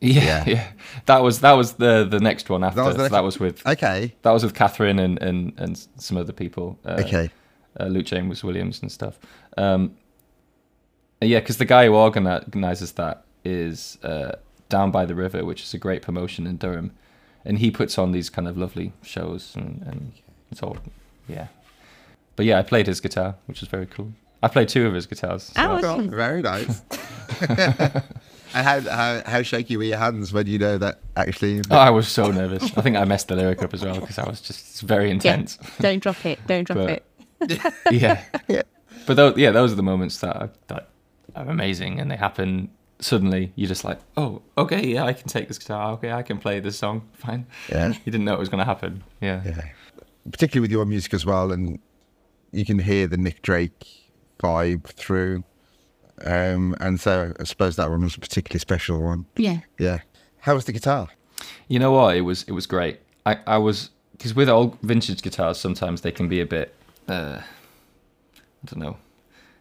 Speaker 4: Yeah,
Speaker 1: Yeah.
Speaker 4: yeah, That was that was the the next one after. That was,
Speaker 1: next-
Speaker 4: that was with
Speaker 1: Okay.
Speaker 4: that was with Catherine and and and some other people. Uh,
Speaker 1: Okay.
Speaker 4: uh, Luke James Williams and stuff. Um, yeah, because the guy who organizes that is uh, down by the river, which is a great promotion in Durham, and he puts on these kind of lovely shows and, and it's all yeah. But yeah, I played his guitar, which was very cool. I played two of his guitars. so-
Speaker 2: Oh,
Speaker 1: Oh, very nice. and how, how how shaky were your hands when you know that actually?
Speaker 4: Oh, I was so nervous. I think I messed the lyric up as well because I was just it's very
Speaker 2: Yeah.
Speaker 4: intense.
Speaker 2: Don't drop it. Don't drop
Speaker 4: But-
Speaker 2: it.
Speaker 4: yeah.
Speaker 1: Yeah.
Speaker 4: but those, yeah, those are the moments that are, that are amazing, and they happen suddenly. You're just like, oh, okay, yeah, I can take this guitar. Okay, I can play this song. Fine.
Speaker 1: Yeah.
Speaker 4: You didn't know it was going to happen. Yeah.
Speaker 1: Yeah. Particularly with your music as well, and you can hear the Nick Drake vibe through. Um, and so I suppose that one was a particularly special one.
Speaker 2: Yeah.
Speaker 1: Yeah. How was the guitar?
Speaker 4: You know what? It was it was great. I I was because with old vintage guitars, sometimes they can be a bit. Uh, I don't know.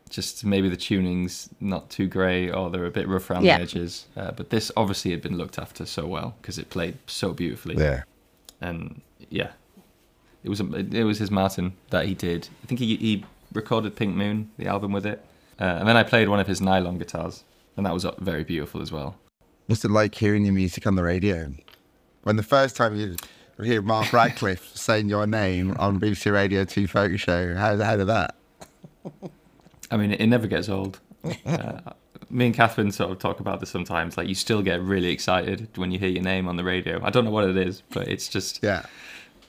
Speaker 4: Just maybe the tuning's not too great, or they're a bit rough around
Speaker 2: Yeah.
Speaker 4: the edges. Uh, but this obviously had been looked after so well because it played so beautifully.
Speaker 1: Yeah.
Speaker 4: and yeah, it was it was his Martin that he did. I think he he recorded Pink Moon, the album with it, uh, and then I played one of his nylon guitars, and that was uh, very beautiful as well.
Speaker 1: What's it like hearing your music on the radio? When the first time you hear Mark Radcliffe saying your name on BBC Radio 2 Folk Show, how, how did that?
Speaker 4: I mean, it, it never gets old. Uh, me and Katherine sort of talk about this sometimes. Like, you still get really excited when you hear your name on the radio. I don't know what it is, but it's just,
Speaker 1: Yeah.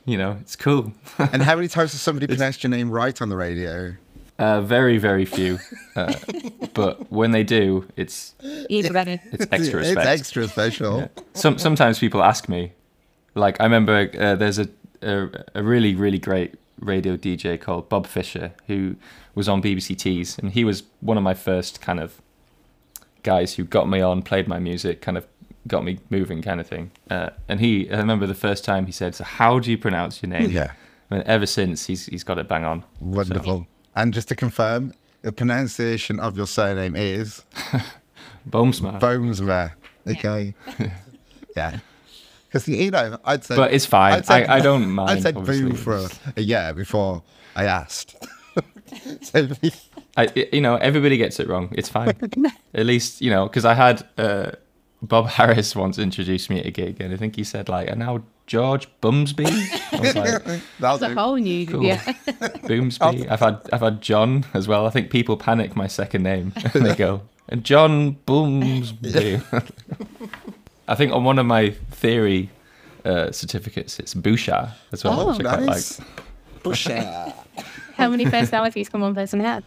Speaker 4: you know, it's cool.
Speaker 1: And how many times has somebody pronounced your name right on the radio?
Speaker 4: uh, very, very few. Uh, but when they do, it's
Speaker 2: Even better.
Speaker 4: it's extra
Speaker 1: It's extra special.
Speaker 4: Some sometimes people ask me, like I remember uh, there's a, a a really really great radio DJ called Bob Fisher who was on BBC Tees, and he was one of my first kind of guys who got me on, played my music, kind of got me moving, kind of thing. Uh, and he, I remember the first time he said, "So how do you pronounce your name?"
Speaker 1: Yeah.
Speaker 4: And ever since he's he's got it bang on.
Speaker 1: Wonderful. And just to confirm, the pronunciation of your surname is
Speaker 4: Boomsma.
Speaker 1: Bonesmer. Okay. yeah. Because, you know, I'd say.
Speaker 4: But it's fine.
Speaker 1: I'd said-
Speaker 4: I- I don't mind,
Speaker 1: I'd said
Speaker 4: obviously.
Speaker 1: boom for a, a year before I asked. so,
Speaker 4: I, you know, everybody gets it wrong. It's fine. At least, you know, because I had uh, Bob Harris once introduced me at a gig, and I think he said like, "And now George Bumsby." I was like,
Speaker 1: that'll
Speaker 2: a whole new.
Speaker 4: Cool.
Speaker 2: Yeah.
Speaker 4: Boomsby. I've had I've had John as well. I think people panic my second name. and they go, and John Boomsby. I think on one of my theory uh, certificates, it's Bouchard as well.
Speaker 1: Oh,
Speaker 4: which I quite
Speaker 1: nice.
Speaker 4: like.
Speaker 1: Busher.
Speaker 2: How many personalities can one person have?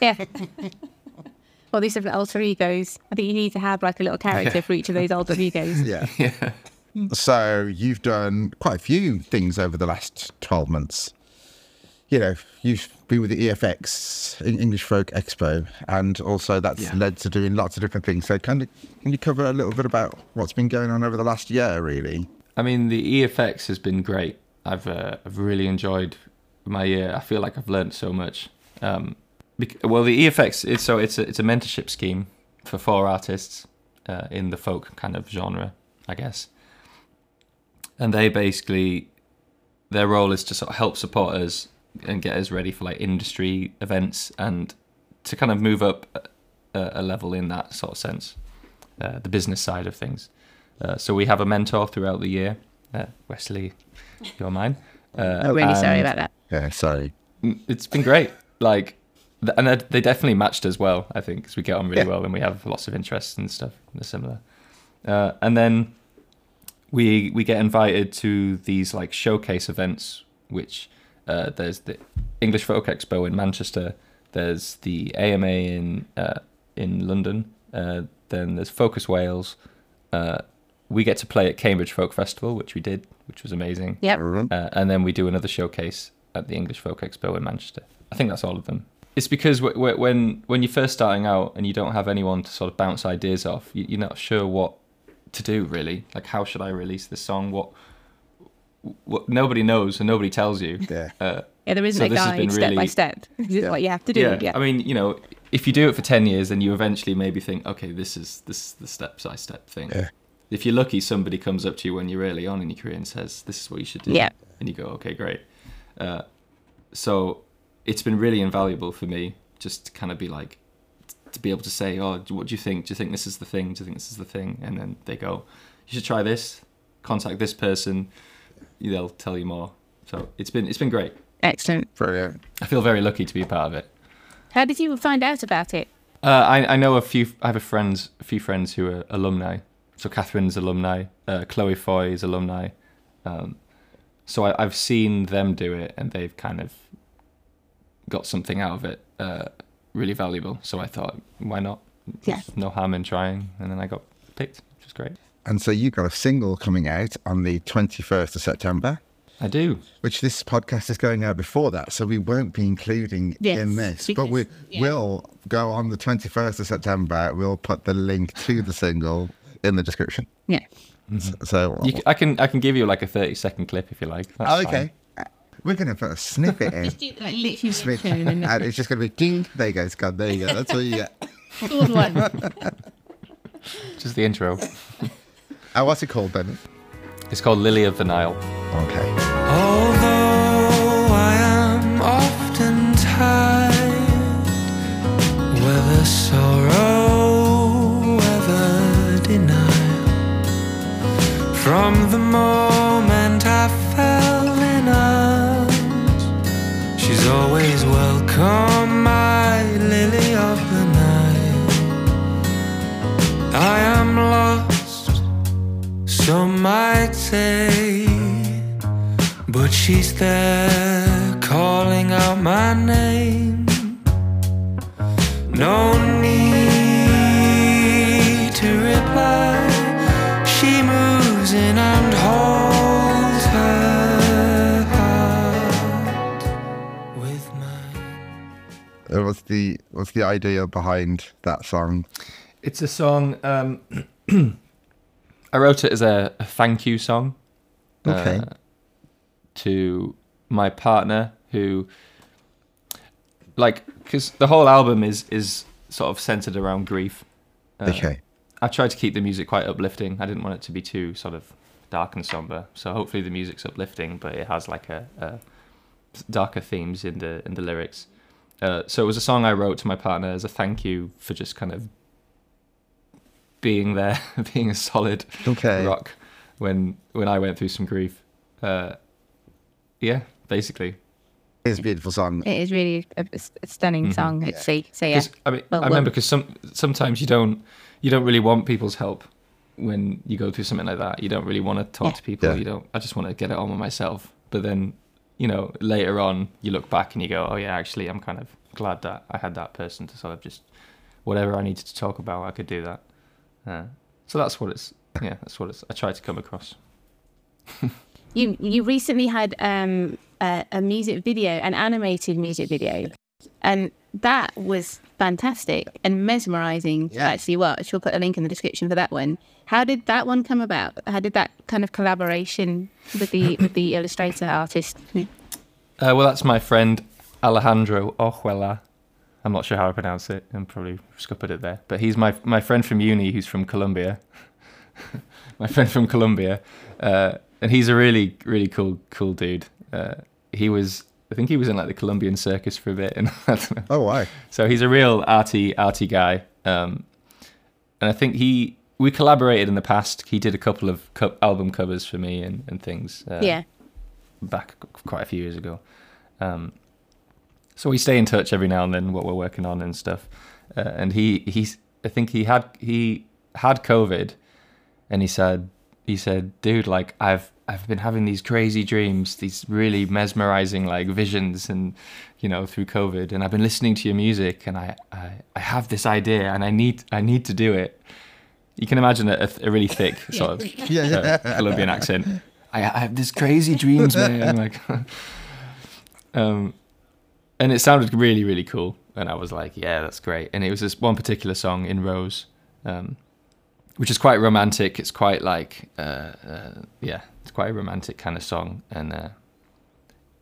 Speaker 2: Yeah. Well, these different alter egos. I think you need to have like a little character for each of those alter egos.
Speaker 1: Yeah. So you've done quite a few things over the last 12 months. You know, you've been with the EFX, English Folk Expo, and also that's
Speaker 4: Yeah.
Speaker 1: led to doing lots of different things. So can you, can you cover a little bit about what's been going on over the last year, really?
Speaker 4: I mean, the EFX has been great. I've uh, I've really enjoyed my year. I feel like I've learned so much. Um, bec- well, the EFX is so it's a it's a mentorship scheme for four artists uh, in the folk kind of genre, I guess. And they basically their role is to sort of help support us and get us ready for like industry events and to kind of move up a, a level in that sort of sense, uh, the business side of things. Uh, so we have a mentor throughout the year, uh, Wesley, you're mine. Uh,
Speaker 2: I'm really sorry about that.
Speaker 1: Yeah, sorry.
Speaker 4: It's been great. Like, and they- they definitely matched as well. I think because we get on really
Speaker 1: Yeah.
Speaker 4: well and we have lots of interests and stuff. They're similar. Uh, and then we we get invited to these like showcase events, which uh, there's the English Folk Expo in Manchester. There's the AMA in uh, in London. Uh, then there's Focus Wales. We get to play at Cambridge Folk Festival, which we did, which was amazing.
Speaker 2: Yep.
Speaker 4: Uh, and then we do another showcase at the English Folk Expo in Manchester. I think that's all of them. It's because w- w- when when you're first starting out and you don't have anyone to sort of bounce ideas off, you, you're not sure what to do really. Like, how should I release this song? What what nobody knows and nobody tells you.
Speaker 1: Yeah.
Speaker 4: Uh,
Speaker 2: Yeah, there isn't
Speaker 4: So
Speaker 2: a guide
Speaker 4: been
Speaker 2: step by step. This is what you have to do.
Speaker 4: yeah.
Speaker 2: Yeah.
Speaker 4: I mean, you know, if you do it for ten years, then you eventually maybe think, okay, this is this is the step by step thing.
Speaker 1: Yeah.
Speaker 4: If you're lucky, somebody comes up to you when you're early on in your career and says, "This is what you should do,"
Speaker 2: Yeah.
Speaker 4: and you go, "Okay, great." Uh, so it's been really invaluable for me just to kind of be like to be able to say, "Oh, what do you think? Do you think this is the thing? Do you think this is the thing?" And then they go, "You should try this. Contact this person. They'll tell you more." So it's been it's been great.
Speaker 2: Excellent.
Speaker 1: Brilliant.
Speaker 4: I feel very lucky to be a part of it.
Speaker 2: How did you find out about it?
Speaker 4: Uh, I, I know a few. I have a friends, a few friends who are alumni. So Katherine's alumni, uh, Chloe Foy's alumni. Um, so I, I've seen them do it, and they've kind of got something out of it. Uh, really valuable. So I thought, why not?
Speaker 2: Yeah.
Speaker 4: No harm in trying. And then I got picked, which was great.
Speaker 1: And so you got a single coming out on the 21st of September,
Speaker 4: I do.
Speaker 1: which this podcast is going out before that. So we won't be including
Speaker 2: Yes,
Speaker 1: in this. but we
Speaker 2: yeah.
Speaker 1: will go on the 21st of September. We'll put the link to the single in the description.
Speaker 2: Yeah. Mm-hmm.
Speaker 1: So,
Speaker 4: You, c- I can I can give you like a thirty second clip if you like. That's
Speaker 1: oh,
Speaker 4: fine.
Speaker 1: okay. Uh, we're going to put a snippet in.
Speaker 2: Like literally
Speaker 1: Snippet.
Speaker 2: and
Speaker 1: and it's just going to be ding. There you go. It's gone. There you go. That's all you get.
Speaker 2: all one.
Speaker 4: Just the intro.
Speaker 1: Oh, what's it called then?
Speaker 4: It's called Lily of the Nile.
Speaker 1: Okay.
Speaker 3: Although I am often tired, whether sorrow, from the moment I fell in arms, she's always welcome, my lily of the Nile. I am lost, some might say. But she's there calling out my name. No need
Speaker 1: What's the what's the idea behind that song?
Speaker 4: It's a song. Um, I wrote it as a, a thank you song.
Speaker 1: Okay.
Speaker 4: uh, to my partner who, like, because the whole album is is sort of centered around grief. Uh,
Speaker 1: okay.
Speaker 4: I tried to keep the music quite uplifting. I didn't want it to be too sort of dark and somber. So hopefully the music's uplifting, but it has like a, a darker themes in the in the lyrics. Uh, so it was a song I wrote to my partner as a thank you for just kind of being there, being a solid
Speaker 1: Okay.
Speaker 4: rock when when I went through some grief. Uh, yeah, basically.
Speaker 1: It's a beautiful song.
Speaker 2: It is really a, a stunning song, actually. So yeah.
Speaker 4: 'Cause, I mean,
Speaker 2: Well,
Speaker 4: I remember
Speaker 2: well-
Speaker 4: because some sometimes you don't you don't really want people's help when you go through something like that. You don't really want to talk
Speaker 2: Yeah.
Speaker 4: to people.
Speaker 1: Yeah.
Speaker 4: You don't. I just want to get it on with myself. But then, you know, later on, you look back and you go, "Oh yeah, actually, I'm kind of glad that I had that person to sort of just whatever I needed to talk about, I could do that." Uh, so that's what it's. Yeah, that's what it's. I try to come across.
Speaker 2: You you recently had um, a, a music video, an animated music video, and that was fantastic and mesmerizing.
Speaker 1: Yeah.
Speaker 2: Actually, watch. We'll put a link in the description for that one. How did that one come about? How did that kind of collaboration with the with the illustrator artist?
Speaker 4: Uh, well, that's my friend Alejandro Ojuela. I'm not sure how I pronounce it. I'm probably scuppered it there. But he's my my friend from uni who's from Colombia. my friend from Colombia. Uh, and he's a really, really cool, cool dude. Uh, he was, I think he was in like the Colombian circus for a bit. And I don't know.
Speaker 1: Oh, why?
Speaker 4: So he's a real arty, arty guy. Um, and I think he, we collaborated in the past. He did a couple of co- album covers for me and, and things. Uh,
Speaker 2: yeah.
Speaker 4: back quite a few years ago. Um, so we stay in touch every now and then, what we're working on and stuff. Uh, and he, he's, I think he had he had COVID, and he said, he said, dude, like I've I've been having these crazy dreams, these really mesmerizing like visions, and you know through COVID, and I've been listening to your music, and I I, I have this idea, and I need I need to do it. You can imagine a, a really thick sort of
Speaker 1: Yeah. yeah.
Speaker 4: uh, Colombian accent. I, I have this crazy dreams, man. like, um, and it sounded really, really cool. And I was like, yeah, that's great. And it was this one particular song in Rose, um, which is quite romantic. It's quite like, uh, uh, yeah, it's quite a romantic kind of song, and uh,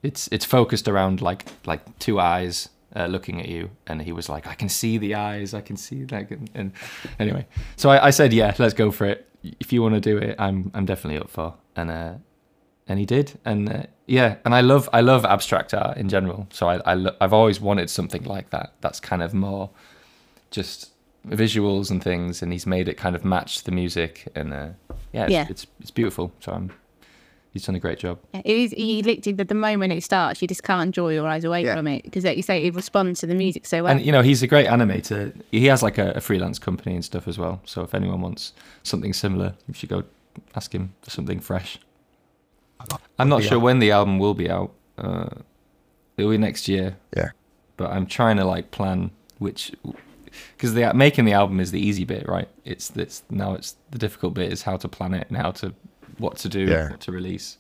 Speaker 4: it's it's focused around like like two eyes uh, looking at you. And he was like, I can see the eyes, I can see like, and, and anyway, so I, I said, yeah, let's go for it. If you want to do it, I'm I'm definitely up for. And uh, and he did and uh, yeah and i love i love abstract art in general so i, I lo- i've always wanted something like that that's kind of more just visuals and things and he's made it kind of match the music and uh, yeah, it's,
Speaker 2: Yeah.
Speaker 4: it's it's beautiful so i'm he's done a great job
Speaker 2: Yeah, It is. You literally, the, the moment it starts, you just can't draw your eyes away
Speaker 1: Yeah.
Speaker 2: from it because, like you say, it responds to the music so well.
Speaker 4: and you know he's a great animator he has like a, a freelance company and stuff as well so if anyone wants something similar you should go ask him for something fresh i'm not
Speaker 1: Yeah.
Speaker 4: sure when the album will be out uh, it'll be next year
Speaker 1: Yeah.
Speaker 4: but I'm trying to like plan which because the making the album is the easy bit, right? It's it's now it's the difficult bit is how to plan it and how to what to do,
Speaker 1: Yeah.
Speaker 4: what to release.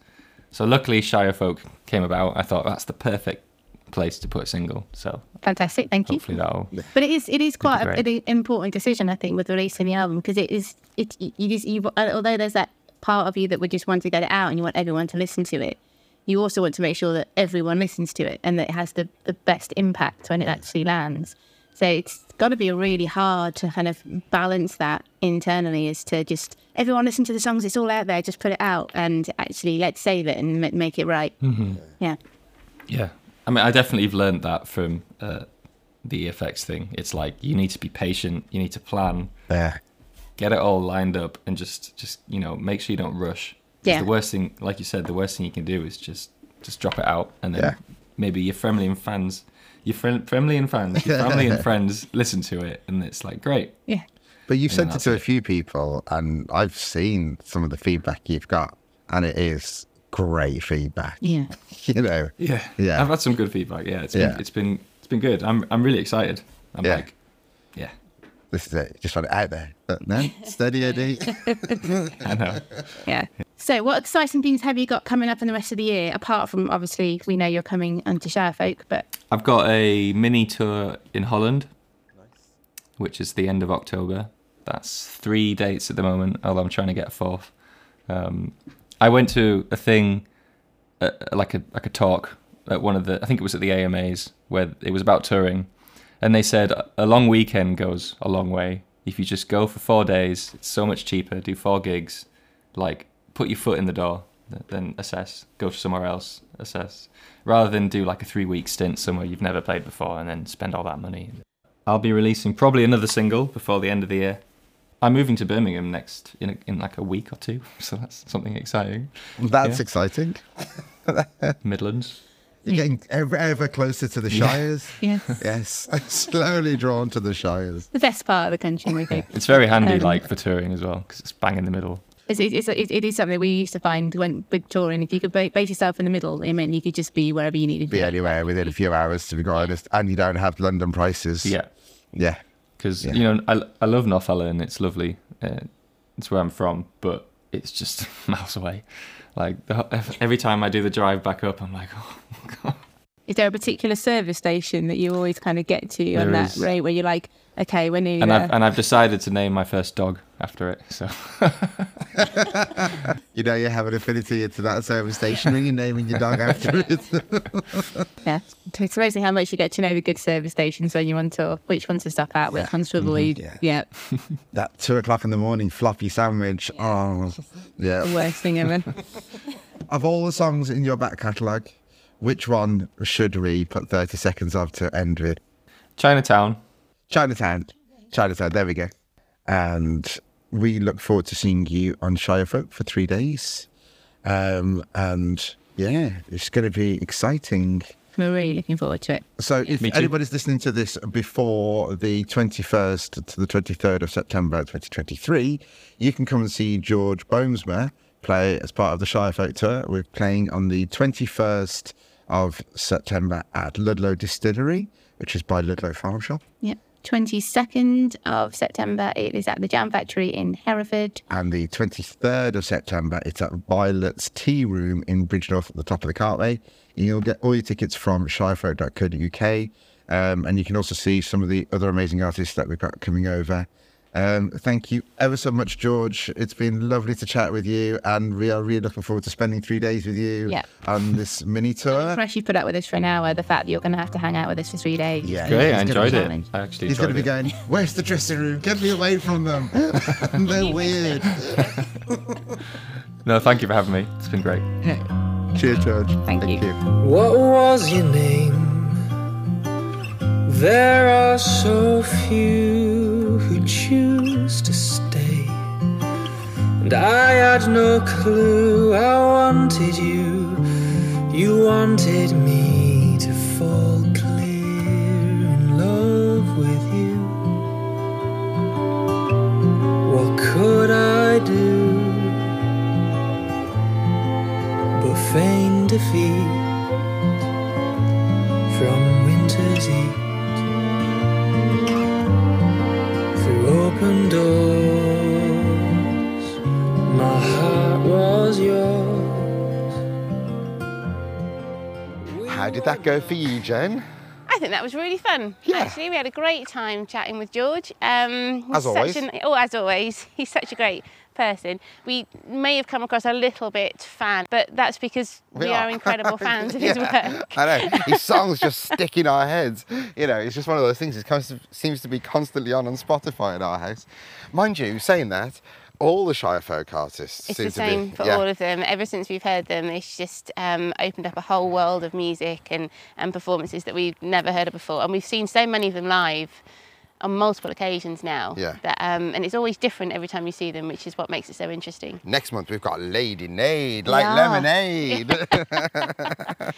Speaker 4: So luckily, Shire Folk came about. I thought that's the perfect place to put a single. So
Speaker 2: Fantastic, thank you.
Speaker 4: hopefully that'll.
Speaker 2: But it is it is quite a, an important decision, I think, with releasing the album because it is it you just you uh, although there's that part of you that would just want to get it out and you want everyone to listen to it, you also want to make sure that everyone listens to it and that it has the, the best impact when it actually lands. So it's got to be really hard to kind of balance that internally is to just everyone listen to the songs, it's all out there, just put it out and actually let's save it and ma- make it right. Mm-hmm. Yeah.
Speaker 4: Yeah, I mean, I definitely have learned that from uh, the effects thing. It's like you need to be patient, you need to plan,
Speaker 1: There.
Speaker 4: get it all lined up, and just just you know make sure you don't rush.
Speaker 2: Yeah.
Speaker 4: The worst thing, like you said, the worst thing you can do is just just drop it out, and then
Speaker 1: Yeah.
Speaker 4: maybe your family and fans, your friend, family and fans, your family and friends listen to it, and it's like great.
Speaker 2: Yeah.
Speaker 1: But you've sent it
Speaker 4: that's
Speaker 1: to a few people, and I've seen some of the feedback you've got, and it is great feedback.
Speaker 2: Yeah.
Speaker 1: You know,
Speaker 4: Yeah,
Speaker 1: Yeah.
Speaker 4: I've had some good feedback. Yeah, it's
Speaker 1: Yeah.
Speaker 4: been it's been it's been good. I'm I'm really excited. I'm
Speaker 1: Yeah.
Speaker 4: like, yeah,
Speaker 1: this is it. Just want it out there. But no, steady Eddie.
Speaker 4: I know.
Speaker 2: Yeah. So, what exciting things have you got coming up in the rest of the year? Apart from obviously, we know you're coming onto Folk, but
Speaker 4: I've got a mini tour in Holland, which is the end of October. That's three dates at the moment, although I'm trying to get a fourth. Um, I went to a thing, uh, like a like a talk at one of the, I think it was at the AMAs, where it was about touring, and they said a long weekend goes a long way. If you just go for four days, it's so much cheaper. Do four gigs, like put your foot in the door, then assess. Go somewhere else, assess, rather than do like a three week stint somewhere you've never played before and then spend all that money. I'll be releasing probably another single before the end of the year. I'm moving to Birmingham next in a, in like a week or two, so that's something exciting.
Speaker 1: That's
Speaker 4: Yeah.
Speaker 1: exciting.
Speaker 4: Midlands.
Speaker 1: You're getting ever, ever closer to the Shires.
Speaker 2: yeah,
Speaker 1: Yes, slowly drawn to the Shires.
Speaker 2: the best part of the country, we think.
Speaker 4: It's very handy,
Speaker 2: Um,
Speaker 4: like for touring as well, because it's bang in the middle.
Speaker 2: It's, it's, it's, it is something we used to find when with touring. If you could base yourself in the middle, it meant you could just be wherever you needed to
Speaker 1: Be Be anywhere within a few hours, to be quite honest. And you don't have London prices.
Speaker 4: Yeah,
Speaker 1: Yeah.
Speaker 4: because
Speaker 1: Yeah.
Speaker 4: you know I, I love Northallerton. It's lovely. Uh, it's where I'm from, but it's just miles away. Like the, every time I do the drive back up, I'm like, oh god.
Speaker 2: Is there a particular service station that you always kind of get to on
Speaker 4: There
Speaker 2: that
Speaker 4: is.
Speaker 2: rate where you're like, okay, we're nearly
Speaker 4: And? I've and I've decided to name my first dog after it. So
Speaker 1: You know, you have an affinity into that service station when you're naming your dog after it.
Speaker 2: Yeah, it's amazing how much you get to know the good service stations when you're on tour. Which ones to stop at, which ones to mm-hmm. avoid.
Speaker 1: Yeah.
Speaker 2: Yeah,
Speaker 1: that two o'clock in the morning floppy sandwich. Oh,
Speaker 2: the
Speaker 1: yeah.
Speaker 2: worst thing ever.
Speaker 1: Of all the songs in your back catalogue, which one should we put 30 seconds of to end with?
Speaker 4: Chinatown.
Speaker 1: Chinatown. Chinatown, there we go. And we look forward to seeing you on Shire Folk for three days. Um, and yeah, it's going to be exciting.
Speaker 2: We're really looking forward to it.
Speaker 1: So if anybody's listening to this before the 21st to the 23rd of September 2023, you can come and see George Boomsma play as part of the Shire Folk Tour. We're playing on the 21st of September at Ludlow Distillery, which is by Ludlow Farm Shop.
Speaker 2: Yep. 22nd of September, it is at the Jam Factory in Hereford.
Speaker 1: And the 23rd of September, it's at Violet's Tea Room in Bridgnorth at the top of the Cartway. And You'll get all your tickets from shirefolk.co.uk. Um, and you can also see some of the other amazing artists that we've got coming over. Um, thank you ever so much, George. It's been lovely to chat with you, and we are really looking forward to spending three days with you
Speaker 2: Yeah.
Speaker 1: on this mini tour.
Speaker 2: Fresh, you put up with us for an hour. The fact that you're going to have to hang out with us for three days.
Speaker 1: Yeah,
Speaker 4: Great,
Speaker 1: he's
Speaker 4: I enjoyed it. I actually
Speaker 1: He's going to be going, Where's the dressing room? Get me away from them. They're weird.
Speaker 4: No, thank you for having me. It's been great.
Speaker 1: Cheers, George.
Speaker 2: Thank you.
Speaker 3: What was your name? There are so few who choose to stay. And I had no clue I wanted you. You wanted me to fall clear in love with you. What could I do but feign defeat? from winter's heat. Open doors. My heart was yours.
Speaker 1: How did that go for you, Jen?
Speaker 2: I think that was really fun.
Speaker 1: Yeah.
Speaker 2: Actually, we had a great time chatting with George. Um,
Speaker 1: As always.
Speaker 2: An, oh, as always, he's such a great person. We may have come across a little bit fan, but that's because we, are. incredible fans of his
Speaker 1: Yeah,
Speaker 2: work.
Speaker 1: I know. His songs just stick in our heads. You know, it's just one of those things. It comes, seems to be constantly on on Spotify in our house. Mind you, saying that, all the Shire folk artists
Speaker 2: It's the same
Speaker 1: be.
Speaker 2: for
Speaker 1: yeah.
Speaker 2: all of them. Ever since we've heard them, it's just um, opened up a whole world of music and, and performances that we've never heard of before. And we've seen so many of them live on multiple occasions now.
Speaker 1: Yeah.
Speaker 2: That, um, and it's always different every time you see them, which is what makes it so interesting.
Speaker 1: Next month we've got Lady Nade, like
Speaker 2: Yeah.
Speaker 1: lemonade.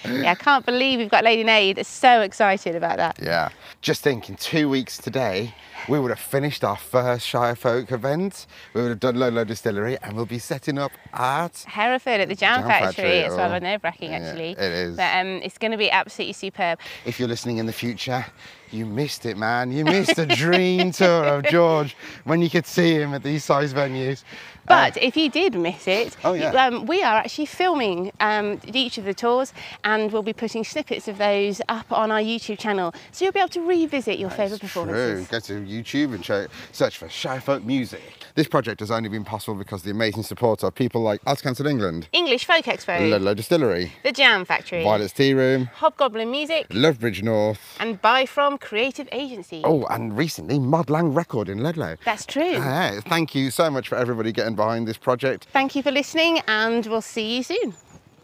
Speaker 2: yeah, I can't believe we've got Lady Nade. So excited about that.
Speaker 1: yeah. Just think, in two weeks today, we would have finished our first Shire Folk event. We would have done Ludlow Distillery, and we'll be setting up at.
Speaker 2: Hereford at the Jam,
Speaker 1: Jam
Speaker 2: Factory.
Speaker 1: Factory,
Speaker 2: It's rather
Speaker 1: oh.
Speaker 2: nerve wracking,
Speaker 1: Yeah,
Speaker 2: actually.
Speaker 1: it is.
Speaker 2: But um, it's going to be absolutely superb.
Speaker 1: If you're listening in the future, you missed it, man. You missed a dream tour of George when you could see him at these size venues.
Speaker 2: But if you did miss it,
Speaker 1: Oh, yeah.
Speaker 2: um, we are actually filming um, each of the tours and we'll be putting snippets of those up on our YouTube channel. So you'll be able to revisit your favourite performances. True.
Speaker 1: Go to YouTube and show, search for Shire Folk music. This project has only been possible because of the amazing support of people like Arts Council England,
Speaker 2: English Folk Expo,
Speaker 1: Ludlow Distillery,
Speaker 2: The Jam Factory,
Speaker 1: Violet's Tea Room,
Speaker 2: Hobgoblin Music,
Speaker 1: Love Bridgnorth.
Speaker 2: and Buy From Creative Agency.
Speaker 1: Oh, and recently Modlang Record in Ludlow.
Speaker 2: That's true.
Speaker 1: Yeah, thank you so much for everybody getting behind this project.
Speaker 2: Thank you for listening and we'll see you soon.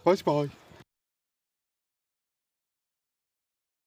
Speaker 1: Bye bye.